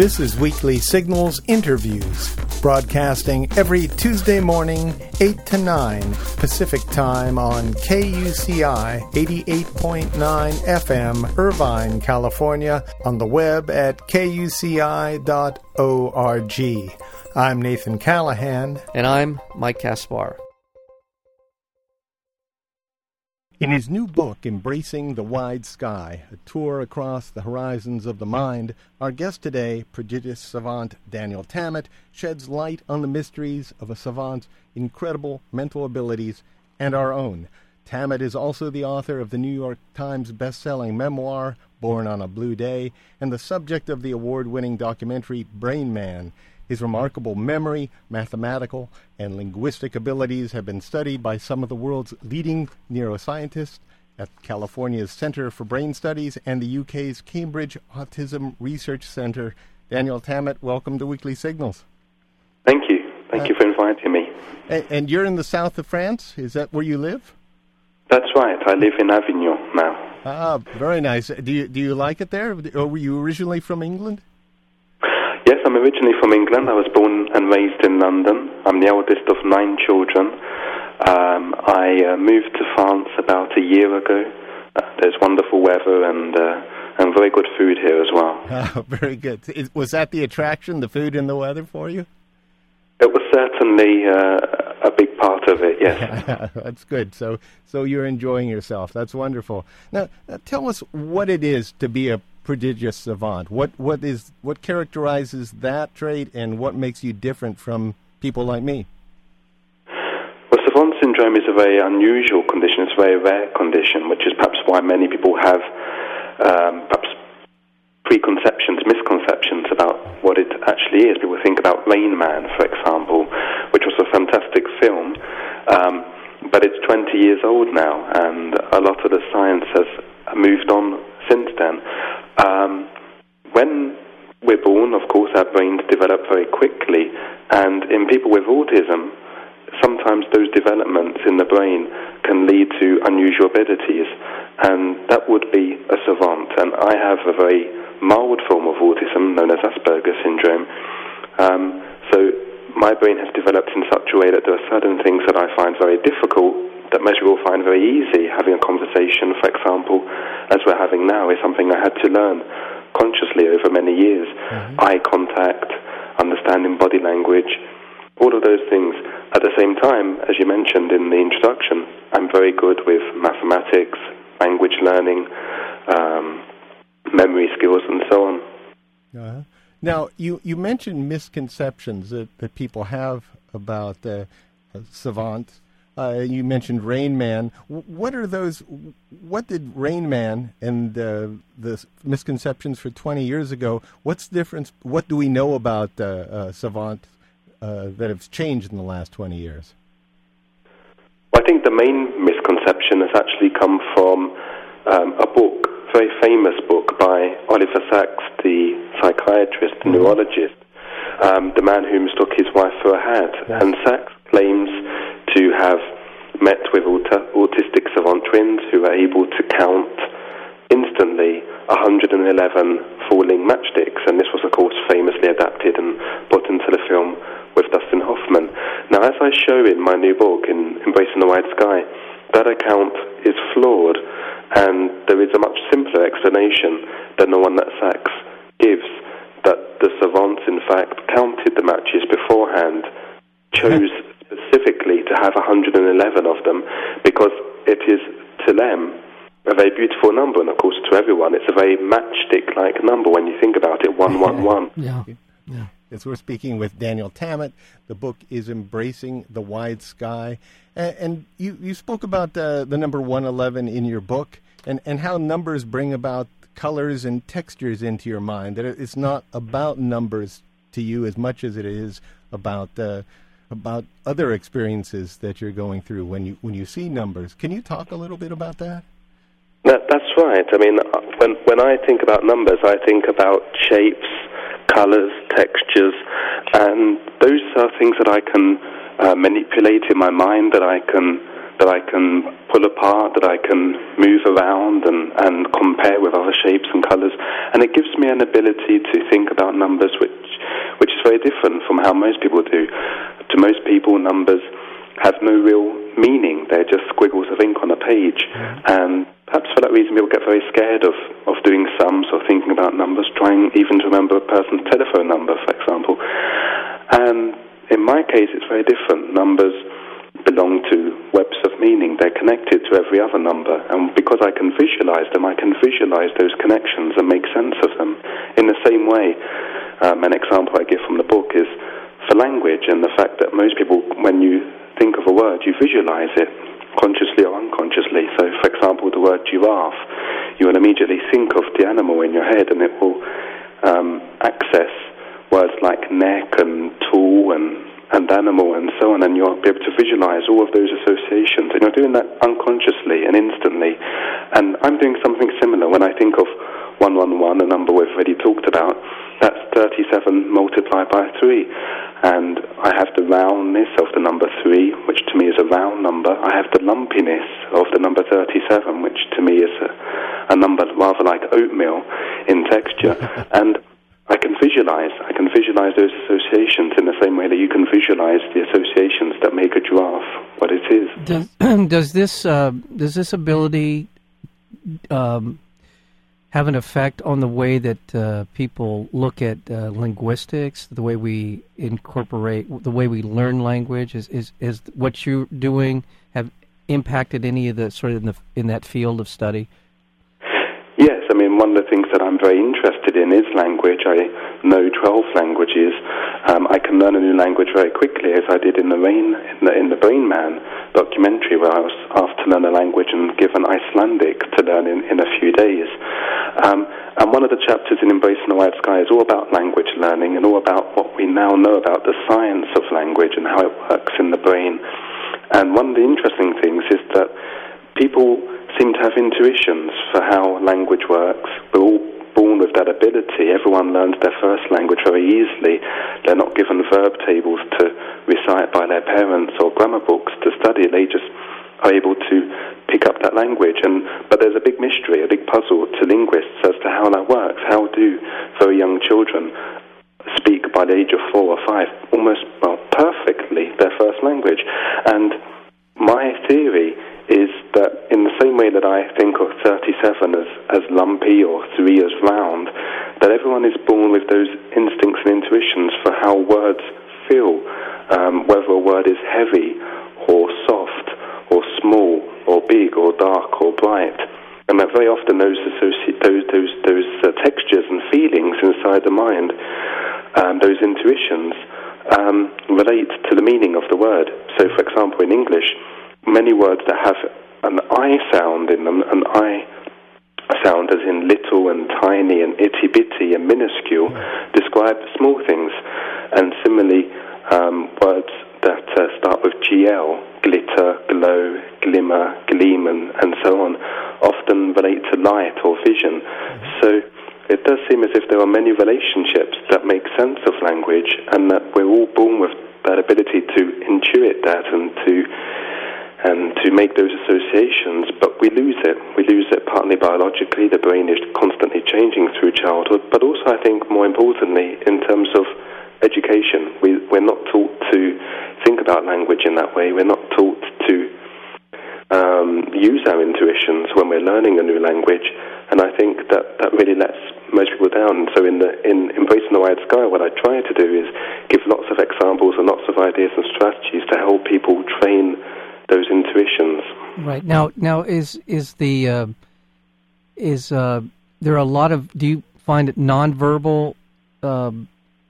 This is Weekly Signals Interviews, broadcasting every Tuesday morning, 8 to 9 Pacific Time on KUCI 88.9 FM, Irvine, California, on the web at kuci.org. I'm Nathan Callahan. And I'm Mike Kaspar. In his new book, Embracing the Wide Sky, a tour across the horizons of the mind, our guest today, prodigious savant Daniel Tammet, sheds light on the mysteries of a savant's incredible mental abilities and our own. Tammet is also the author of the New York Times best-selling memoir, Born on a Blue Day, and the subject of the award-winning documentary Brain Man. His remarkable memory, mathematical, and linguistic abilities have been studied by some of the world's leading neuroscientists at California's Center for Brain Studies and the UK's Cambridge Autism Research Center. Daniel Tammet, welcome to Weekly Signals. Thank you. Thank uh, you for inviting me. And, and, you're in the south of France? Is that where you live? That's right. I live in Avignon now. Ah, very nice. Do you do you like it there? Or were you originally from England? I'm originally from England. I was born and raised in London. I'm the eldest of nine children. Um, I uh, moved to France about a year ago. Uh, there's wonderful weather and uh, and very good food here as well. Oh, very good. Is, was that the attraction, the food and the weather for you? It was certainly uh, a big part of it. Yes, that's good. So, so you're enjoying yourself. That's wonderful. Now, uh, tell us what it is to be a prodigious savant? What what is what characterizes that trait, and what makes you different from people like me? Well, savant syndrome is a very unusual condition. It's a very rare condition, which is perhaps why many people have um, perhaps preconceptions, misconceptions about what it actually is. People think about Rain Man, for example, which was a fantastic film. Um, but it's 20 years old now, and a lot of the science has moved on since then. Um, when we're born, of course, our brains develop very quickly, and in people with autism, sometimes those developments in the brain can lead to unusual abilities, and that would be a savant. And I have a very mild form of autism known as Asperger's syndrome. Um, so my brain has developed in such a way that there are certain things that I find very difficult that most people find very easy. Having a conversation, for example, as we're having now, is something I had to learn consciously over many years. Mm-hmm. Eye contact, understanding body language, all of those things. At the same time, as you mentioned in the introduction, I'm very good with mathematics, language learning, um, memory skills, and so on. Uh-huh. Now, you, you mentioned misconceptions that, that people have about uh, savant uh, you mentioned Rain Man. What are those? What did Rain Man and uh, the misconceptions for 20 years ago? What's the difference? What do we know about uh, uh Savant uh, that has changed in the last 20 years? Well, I think the main misconception has actually come from um, a book, a very famous book by Oliver Sacks, the psychiatrist, mm-hmm. neurologist, um, the man who mistook his wife for a hat. Yes. And Sacks claims to have met with aut- autistic savant twins who were able to count instantly 111 falling matchsticks, and this was, of course, famously adapted and put into the film with Dustin Hoffman. Now, as I show in my new book, in Embracing the Wide Sky, that account is flawed, and there is a much simpler explanation than the one that Sacks gives that the savants, in fact, counted the matches beforehand, mm-hmm. chose specifically to have 111 of them because it is to them a very beautiful number, and of course to everyone it's a very matchstick-like number when you think about it. One, one, one. Yeah. Yeah. As we're speaking with Daniel Tammet, the book is Embracing the Wide Sky. And, and you, you spoke about uh, the number 111 in your book and, and how numbers bring about colors and textures into your mind. That it's not about numbers to you as much as it is about uh, about other experiences that you're going through when you when you see numbers. Can you talk a little bit about that? that that's right. I mean, when when I think about numbers, I think about shapes, colors, textures, and those are things that I can uh, manipulate in my mind. That I can that I can pull apart, that I can move around and, and compare with other shapes and colours, and it gives me an ability to think about numbers which, which is very different from how most people do. To most people, numbers have no real meaning. They're just squiggles of ink on a page. Mm-hmm. And perhaps for that reason, people get very scared of, of doing sums or thinking about numbers, trying even to remember a person's telephone number, for example. And in my case, it's very different. Numbers belong to webs of meaning. They're connected to every other number. And because I can visualize them, I can visualize those connections and make sense of them. In the same way, um, an example I give from the book is for language and the fact that most people, when you think of a word, you visualize it consciously or unconsciously. So, for example, the word giraffe, you will immediately think of the animal in your head and it will um, access words like neck and tool and and animal and so on, and you'll be able to visualize all of those associations. And you're doing that unconsciously and instantly. And I'm doing something similar when I think of 111, a number we've already talked about. That's 37 multiplied by 3. And I have the roundness of the number 3, which to me is a round number. I have the lumpiness of the number 37, which to me is a, a number rather like oatmeal in texture. and I can visualize. I can visualize those associations in the same way that you can visualize the associations that make a giraffe what it is. Does, does this uh, does this ability um, have an effect on the way that uh, people look at uh, linguistics, the way we incorporate, the way we learn language? Is is, is what you're doing have impacted any of the sort of in, the, in that field of study? Yes, I mean, one of the things that I'm very interested in is language. I know 12 languages. Um, I can learn a new language very quickly, as I did in the Rain, in the, in the Brain Man documentary, where I was asked to learn a language and given Icelandic to learn in, in a few days. Um, and one of the chapters in Embracing the Wide Sky is all about language learning and all about what we now know about the science of language and how it works in the brain. And one of the interesting things is that people seem to have intuitions for how language works. We're all born with that ability. Everyone learns their first language very easily. They're not given verb tables to recite by their parents or grammar books to study. They just are able to pick up that language. And but there's a big mystery, a big puzzle to linguists as to how that works. How do very young children speak by the age of four or five almost well perfectly their first language? And my theory that I think of 37 as, as lumpy or 3 as round, that everyone is born with those instincts and intuitions for how words feel, um, whether a word is heavy or soft or small or big or dark or bright. And that very often those associ- those those those uh, textures and feelings inside the mind, um, those intuitions, um, relate to the meaning of the word. So, for example, in English, many words that have an I sound in them, an I sound as in little and tiny and itty bitty and minuscule, describe small things. And similarly, um, words that uh, start with GL, glitter, glow, glimmer, gleam, and, and so on, often relate to light or vision. So it does seem as if there are many relationships that make sense of language, and that we're all born with that ability to intuit that and to and to make those associations, but we lose it. We lose it partly biologically, the brain is constantly changing through childhood, but also, I think, more importantly, in terms of education. We, we're not taught to think about language in that way, we're not taught to um, use our intuitions when we're learning a new language, and I think that that really lets most people down. So in the in embracing the wide sky, what I try to do is give lots of examples and lots of ideas and strategies to help people train those intuitions. Right now, now is is the uh, is uh, there a lot of do you find that nonverbal uh,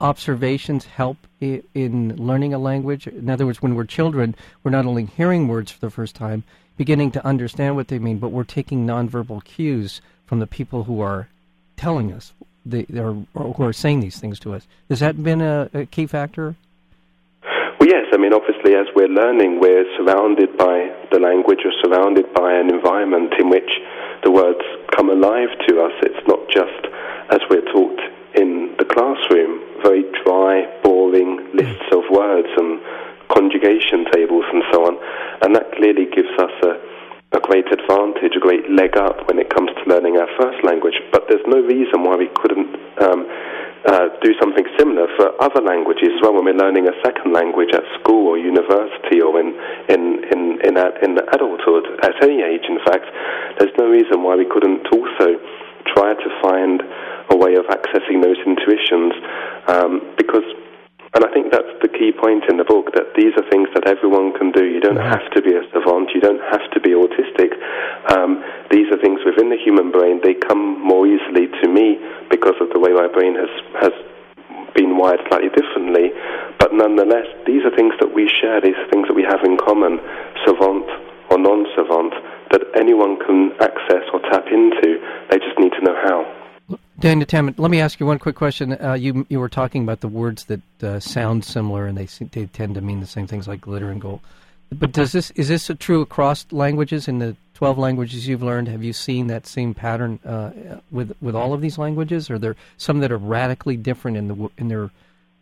observations help I- in learning a language? In other words, when we're children, we're not only hearing words for the first time, beginning to understand what they mean, but we're taking nonverbal cues from the people who are telling us they, or, or who are saying these things to us. Has that been a, a key factor? Yes. I mean, obviously, as we're learning, we're surrounded by the language, or surrounded by an environment in which the words come alive to us. It's not just as we're taught in the classroom, very dry, boring lists of words and conjugation tables and so on. And that clearly gives us a, a great advantage, a great leg up when it comes to learning our first language but there's no reason why we couldn't um, uh, do something similar for other languages as well when we're learning a second language at school or university or in, in, in, in, in adulthood, at any age, in fact. There's no reason why we couldn't also try to find a way of accessing those intuitions um, because and I think that's the key point in the book that these are things that everyone can do. You don't have to be a savant. You don't have to be autistic. Um, these are things within the human brain. They come more easily to me because of the way my brain has has been wired slightly differently. But nonetheless, these are things that we share. These are things that we have in common, savant or non-savant, that anyone can access or tap into. They just need to know how. Daniel Tammet, let me ask you one quick question. Uh, you you were talking about the words that uh, sound similar and they they tend to mean the same things like glitter and gold. But does this is this true across languages in the twelve languages you've learned? Have you seen that same pattern uh, with with all of these languages? Are there some that are radically different in the in their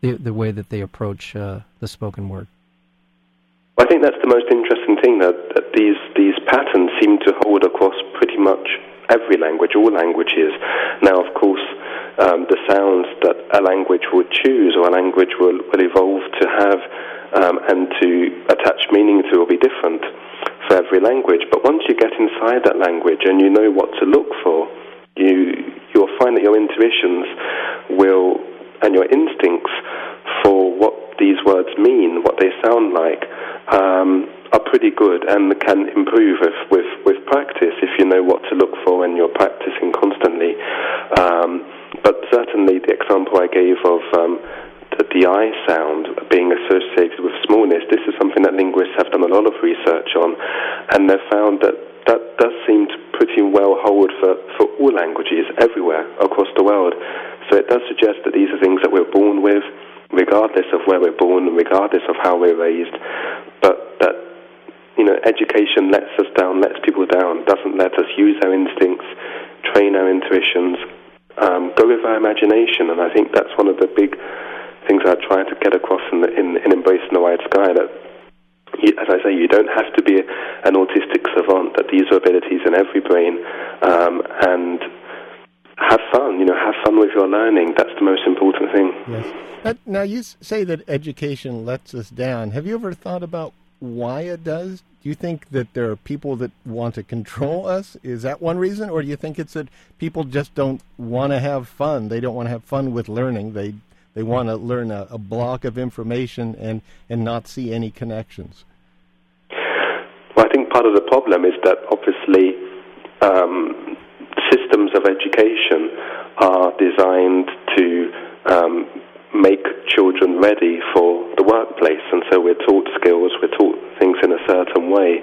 the, the way that they approach uh, the spoken word? Well, I think that's the most interesting thing that, that these these patterns seem to hold across pretty much every language, all languages. Now, of course, um, the sounds that a language would choose or a language will, will evolve to have um, and to attach meaning to will be different for every language. But once you get inside that language and you know what to look for, you you'll find that your intuitions will and your instincts for what these words mean, what they sound like, um, are pretty good and can improve with, with, with practice if know what to look for when you're practicing constantly. Um, but certainly the example I gave of um, the, the I sound being associated with smallness, this is something that linguists have done a lot of research on, and they've found that that does seem to pretty well hold for, for all languages everywhere across the world. So it does suggest that these are things that we're born with, regardless of where we're born and regardless of how we're raised, but that you know, education lets us down, lets people down, doesn't let us use our instincts, train our intuitions, um, go with our imagination. And I think that's one of the big things I try to get across in, the, in, in Embracing the Wide Sky that, you, as I say, you don't have to be an autistic savant, that these are abilities in every brain. Um, and have fun, you know, have fun with your learning. That's the most important thing. Yes. Now, you say that education lets us down. Have you ever thought about why it does? Do you think that there are people that want to control us? Is that one reason, or do you think it's that people just don't want to have fun? They don't want to have fun with learning. They they want to learn a, a block of information and and not see any connections. Well, I think part of the problem is that obviously um, systems of education are designed to um, make children ready for the workplace. And so we're taught skills, we're taught things in a certain way.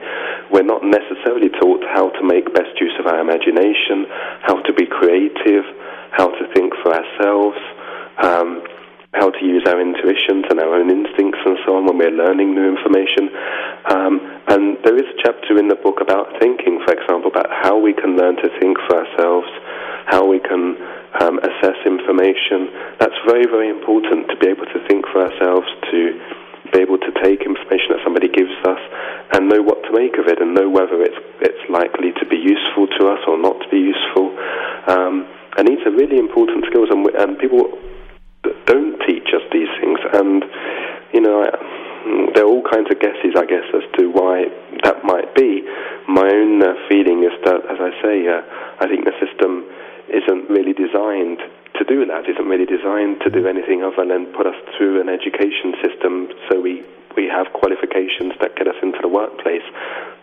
We're not necessarily taught how to make best use of our imagination, how to be creative, how to think for ourselves, um, how to use our intuitions and our own instincts and so on when we're learning new information. Um, and there is a chapter in the book about thinking, for example, about how we can learn to think for ourselves, how we can um, assess information. That's very, very important to be able to think for ourselves, to be able to take information that somebody gives us and know what to make of it and know whether it's, it's likely to be useful to us or not to be useful. Um, and these are really important skills, and, and people don't teach us these things. And, you know, I, there are all kinds of guesses, I guess, as to why that might be. My own uh, feeling is that, as I say, uh, I think the system isn't really designed to do that, isn't really designed to do anything other than put us through an education system so we, we have qualifications that get us into the workplace.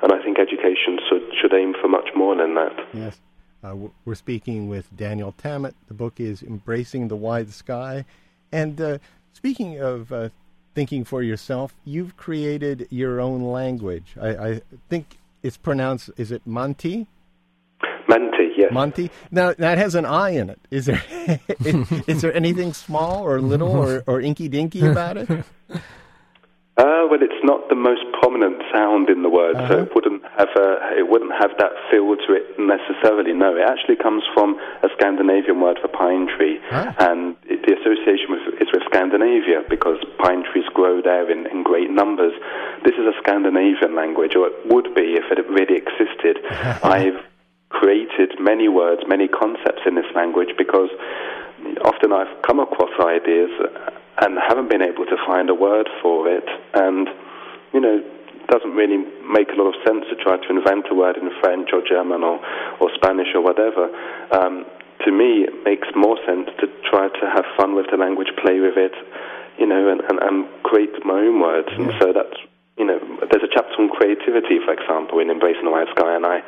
And I think education should, should aim for much more than that. Yes. Uh, we're speaking with Daniel Tammet. The book is Embracing the Wide Sky. And uh, speaking of uh, thinking for yourself, you've created your own language. I, I think it's pronounced, is it Manti? Manti, yes. Manti. Now that has an I in it. Is there is there anything small or little or, or inky dinky about it? Uh, well, it's not the most prominent sound in the word, uh-huh. so it wouldn't have a, it wouldn't have that feel to it necessarily. No, it actually comes from a Scandinavian word for pine tree, huh? and it, the association with, is with Scandinavia because pine trees grow there in, in great numbers. This is a Scandinavian language, or it would be if it really existed. I've created many words, many concepts in this language because often I've come across ideas and haven't been able to find a word for it. And, you know, doesn't really make a lot of sense to try to invent a word in French or German or, or Spanish or whatever. Um, to me, it makes more sense to try to have fun with the language, play with it, you know, and, and, and create my own words. Yeah. And so that's, you know, there's a chapter on creativity, for example, in Embracing the Wide Sky, and I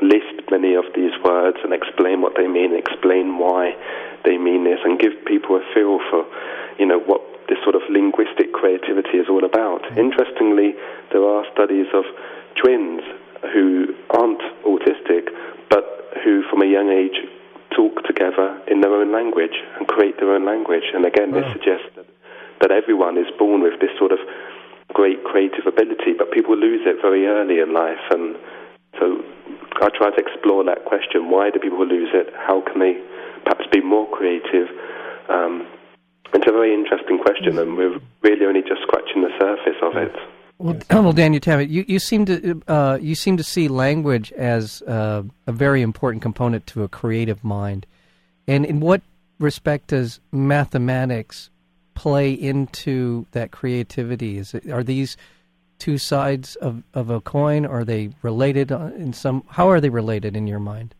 list many of these words and explain what they mean, explain why they mean this, and give people a feel for, you know, what this sort of linguistic creativity is all about. Mm. Interestingly, there are studies of twins who aren't autistic, but who from a young age talk together in their own language and create their own language. And again, this suggests that, that everyone is born with this sort of great creative ability, but people lose it very early in life. And so I try to explore that question why do people lose it? How can they perhaps be more creative? Um, a very interesting question, and we're really only just scratching the surface of it. Well, well Daniel Tammet, you, you seem to uh, you seem to see language as uh, a very important component to a creative mind. And in what respect does mathematics play into that creativity? Is it, are these two sides of, of a coin? Are they related in some? How are they related in your mind?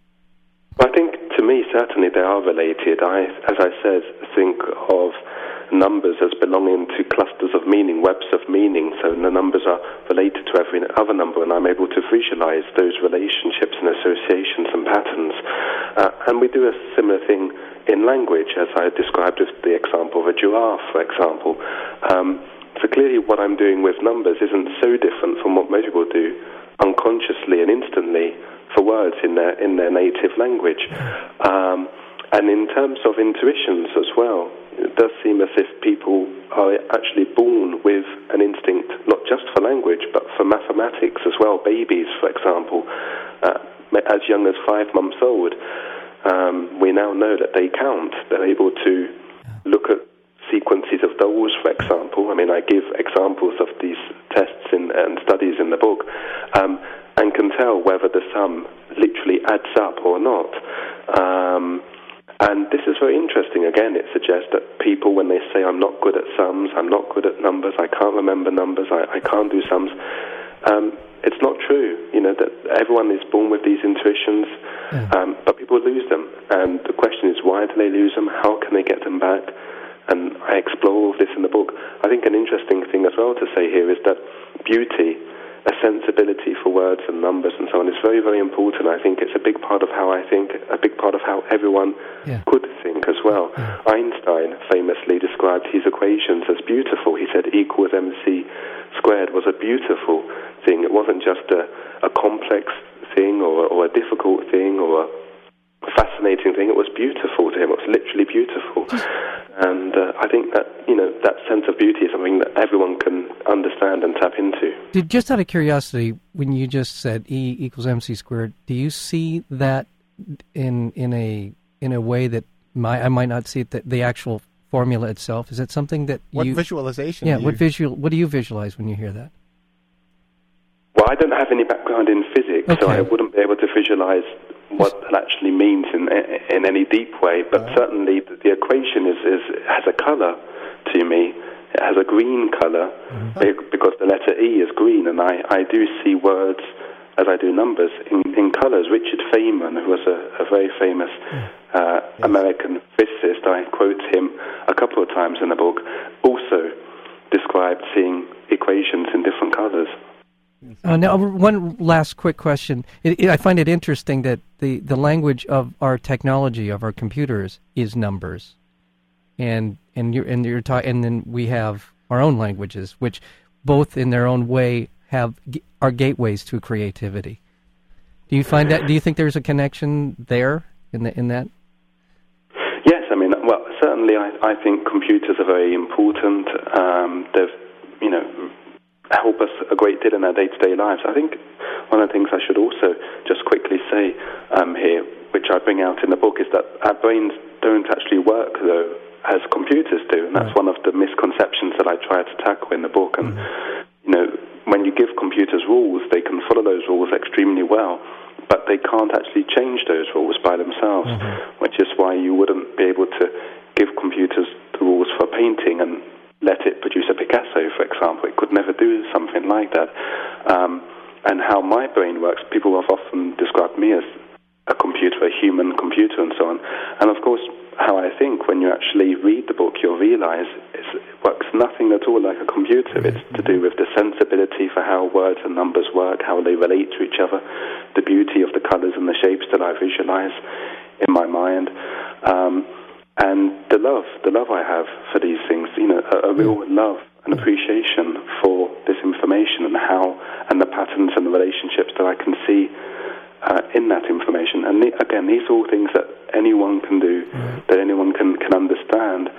I think to me, certainly they are related. I, as I said, think of numbers as belonging to clusters of meaning, webs of meaning. So the numbers are related to every other number, and I'm able to visualize those relationships and associations and patterns. Uh, and we do a similar thing in language, as I described with the example of a giraffe, for example. Um, so clearly, what I'm doing with numbers isn't so different from what most people do unconsciously and instantly for words in their in their native language. Um, and in terms of intuitions as well, it does seem as if people are actually born with an instinct, not just for language, but for mathematics as well. Babies, for example, uh, as young as five months old, um, we now know that they count. They're able to look at sequences of those, for example. I mean, I give examples of these tests in, and studies in the book, um, and can tell whether the sum literally adds up or not. Um, and this is very interesting. Again, it suggests that people, when they say, I'm not good at sums, I'm not good at numbers, I can't remember numbers, I, I can't do sums, um, it's not true. You know, that everyone is born with these intuitions, yeah. um, but people lose them. And the question is, why do they lose them? How can they get them back? And I explore all of this in the book. I think an interesting thing as well to say here is that beauty a sensibility for words and numbers and so on is very, very important. I think it's a big part of how I think, a big part of how everyone yeah. could think as well. Yeah. Einstein famously described his equations as beautiful. He said E equals mc squared was a beautiful thing. It wasn't just a, a complex thing or, or a difficult thing or a fascinating thing. It was beautiful to him. It was literally beautiful. And uh, I think that, you know, that sense of beauty is something that everyone can understand and tap into. Did, just out of curiosity, when you just said E equals mc squared, do you see that in in a in a way that my, I might not see it, the, the actual formula itself? Is it something that what you... visualization? Yeah, what visual? What do you visualize when you hear that? Well, I don't have any background in physics, okay. so I wouldn't be able to visualize what that actually means in in any deep way. But right. certainly, the, the, equation is, is has a color to me. It has a green color mm-hmm. because the letter E is green, and I, I do see words as I do numbers in, in colors. Richard Feynman, who was a, a very famous uh, yes. American physicist, I quote him a couple of times in the book, also described seeing equations in different colors. Uh, now, one last quick question. It, it, I find it interesting that the, the language of our technology, of our computers, is numbers, and and you're and you're ta- and then we have our own languages, which both in their own way have are gateways to creativity. Do you find that? Do you think there's a connection there in the, in that? Yes, I mean, well, certainly, I, I think computers are very important. Um, they've, you know, help us a great deal in our day-to-day lives. I think one of the things I should also just quickly say um, here, which I bring out in the book, is that our brains don't actually work though as computers do, and that's right. one of the misconceptions that I try to tackle in the book. And mm-hmm. you know, when you give computers rules, they can follow those rules extremely well. but they can't actually change those rules by themselves, mm-hmm. which is why you wouldn't be able to give computers the rules for painting and let it produce a Picasso, for example. It could never do something like that. Um, and how my brain works, people have often described me as a computer, a human computer, and so on. And of course, how I think when you actually read the book, you'll realize it works nothing at all like a computer. It's to do with the sensibility for how words and numbers work, how they relate to each other, the beauty of the colors and the shapes that I visualize in my mind. Um, and the love, the love I have for these things, you know, a, a real love and appreciation for this information and how, and the patterns and the relationships that I can see uh, in that information. And the, again, these are all things that anyone can do, that anyone can, can understand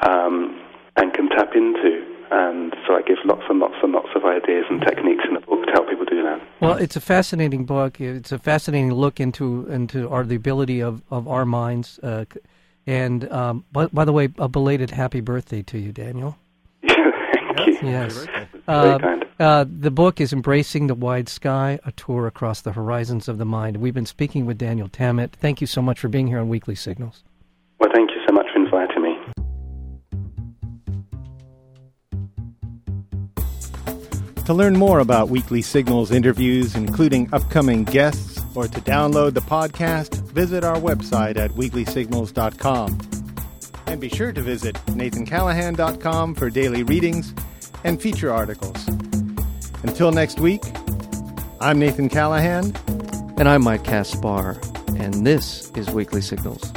um, and can tap into. And so I give lots and lots and lots of ideas and techniques in the book to help people do that. Well, it's a fascinating book. It's a fascinating look into into our the ability of, of our minds. Uh, and um, by, by the way, a belated happy birthday to you, Daniel. Thank you. Yes. Uh, uh, the book is Embracing the Wide Sky, a tour across the horizons of the mind. We've been speaking with Daniel Tammet. Thank you so much for being here on Weekly Signals. Well, thank you so much for inviting me. To learn more about Weekly Signals interviews, including upcoming guests, or to download the podcast, visit our website at weeklysignals.com. And be sure to visit nathancallahan.com for daily readings and feature articles. Until next week, I'm Nathan Callahan. And I'm Mike Kaspar. And this is Weekly Signals.